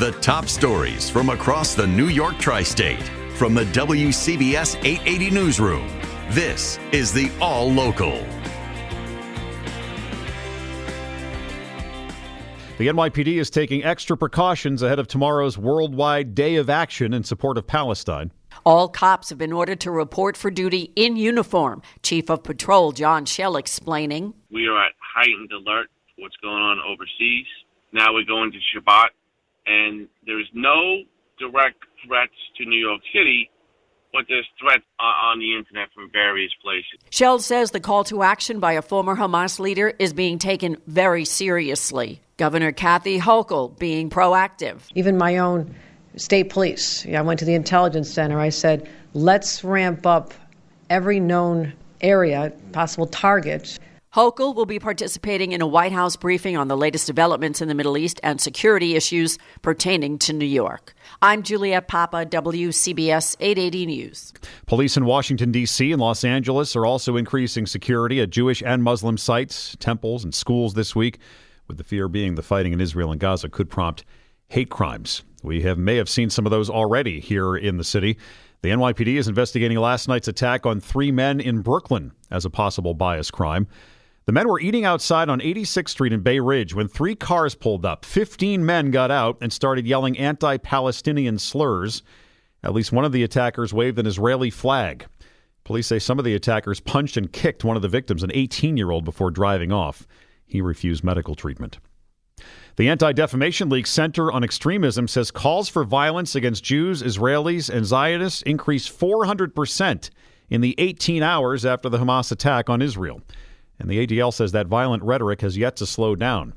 The top stories from across the New York tri state from the WCBS 880 Newsroom. This is the All Local. The NYPD is taking extra precautions ahead of tomorrow's worldwide day of action in support of Palestine. All cops have been ordered to report for duty in uniform. Chief of Patrol John Chell explaining. We are at heightened alert for what's going on overseas. Now we're going to Shabbat, and there's no direct threats to New York City, but there's threats on the internet from various places. Chell says the call to action by a former Hamas leader is being taken very seriously. Governor Kathy Hochul being proactive. Even my own state police, I went to the intelligence center. I said, let's ramp up every known area, possible target. Hochul will be participating in a White House briefing on the latest developments in the Middle East and security issues pertaining to New York. I'm Juliet Papa, WCBS 880 News. Police in Washington, D.C. and Los Angeles are also increasing security at Jewish and Muslim sites, temples, and schools this week, with the fear being the fighting in Israel and Gaza could prompt hate crimes. We have may have seen some of those already here in the city. The NYPD is investigating last night's attack on three men in Brooklyn as a possible bias crime. The men were eating outside on 86th Street in Bay Ridge when three cars pulled up. 15 men got out and started yelling anti Palestinian slurs. At least one of the attackers waved an Israeli flag. Police say some of the attackers punched and kicked one of the victims, an 18 year old, before driving off. He refused medical treatment. The Anti Defamation League Center on Extremism says calls for violence against Jews, Israelis, and Zionists increased 400% in the 18 hours after the Hamas attack on Israel and the ADL says that violent rhetoric has yet to slow down.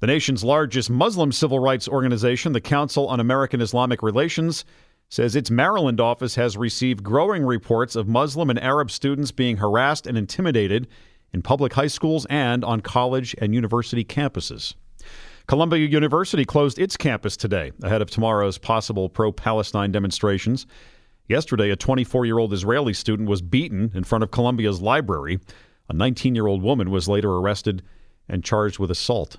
The nation's largest Muslim civil rights organization, the Council on American Islamic Relations, says its Maryland office has received growing reports of Muslim and Arab students being harassed and intimidated in public high schools and on college and university campuses. Columbia University closed its campus today ahead of tomorrow's possible pro Palestine demonstrations. Yesterday, a 24 year old Israeli student was beaten in front of Columbia's library. A 19 year old woman was later arrested and charged with assault.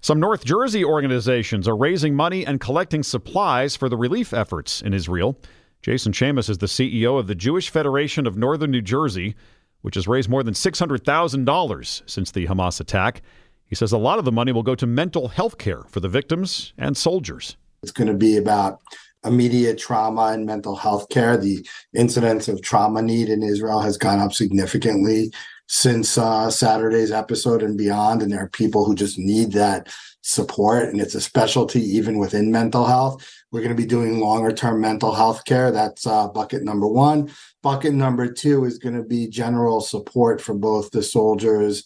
Some North Jersey organizations are raising money and collecting supplies for the relief efforts in Israel. Jason Shames is the CEO of the Jewish Federation of Northern New Jersey, which has raised more than $600,000 since the Hamas attack. He says a lot of the money will go to mental health care for the victims and soldiers. It's going to be about immediate trauma and mental health care. The incidence of trauma need in Israel has gone up significantly since uh, Saturday's episode and beyond. And there are people who just need that support. And it's a specialty even within mental health. We're going to be doing longer term mental health care. That's uh, bucket number one. Bucket number two is going to be general support for both the soldiers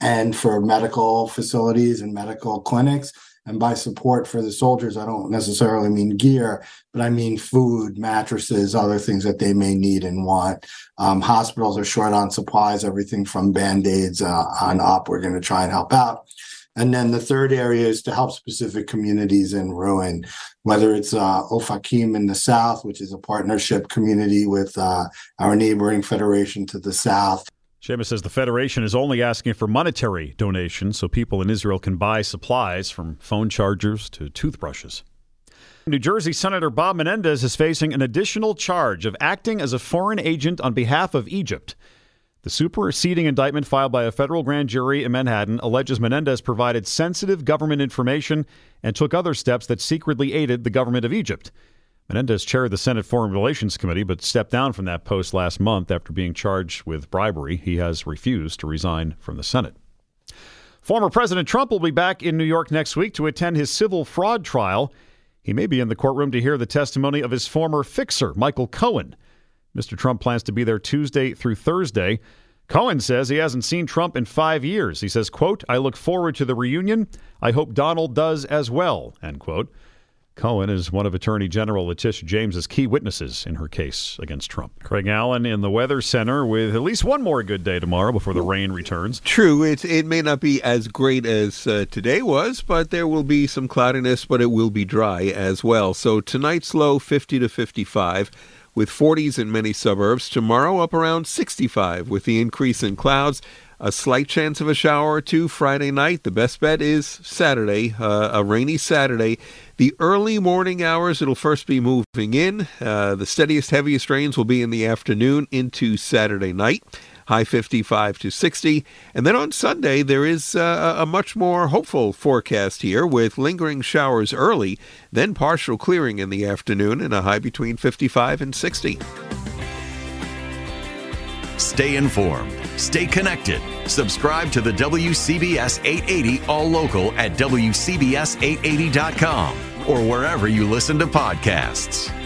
and for medical facilities and medical clinics. And by support for the soldiers, I don't necessarily mean gear, but I mean food, mattresses, other things that they may need and want. Um, hospitals are short on supplies, everything from band aids uh, on up. We're going to try and help out. And then the third area is to help specific communities in ruin, whether it's uh, Ofakim in the south, which is a partnership community with uh, our neighboring federation to the south, Shames says the Federation is only asking for monetary donations so people in Israel can buy supplies from phone chargers to toothbrushes. New Jersey Senator Bob Menendez is facing an additional charge of acting as a foreign agent on behalf of Egypt. The superseding indictment filed by a federal grand jury in Manhattan alleges Menendez provided sensitive government information and took other steps that secretly aided the government of Egypt. Menendez chaired the Senate Foreign Relations Committee, but stepped down from that post last month after being charged with bribery. He has refused to resign from the Senate. Former President Trump will be back in New York next week to attend his civil fraud trial. He may be in the courtroom to hear the testimony of his former fixer, Michael Cohen. Mr. Trump plans to be there Tuesday through Thursday. Cohen says he hasn't seen Trump in five years. He says, quote, I look forward to the reunion. I hope Donald does as well, end quote. Cohen is one of Attorney General Letitia James's key witnesses in her case against Trump. Craig Allen in the Weather Center with at least one more good day tomorrow before the rain returns. True, it it may not be as great as uh, today was, but there will be some cloudiness, but it will be dry as well. So tonight's low 50 to 55 with 40s in many suburbs. Tomorrow up around 65 with the increase in clouds. A slight chance of a shower or two Friday night. The best bet is Saturday, uh, a rainy Saturday. The early morning hours, it'll first be moving in. Uh, the steadiest, heaviest rains will be in the afternoon into Saturday night high 55 to 60. And then on Sunday, there is uh, a much more hopeful forecast here with lingering showers early, then partial clearing in the afternoon, and a high between 55 and 60. Stay informed. Stay connected. Subscribe to the WCBS 880 All Local at WCBS880.com or wherever you listen to podcasts.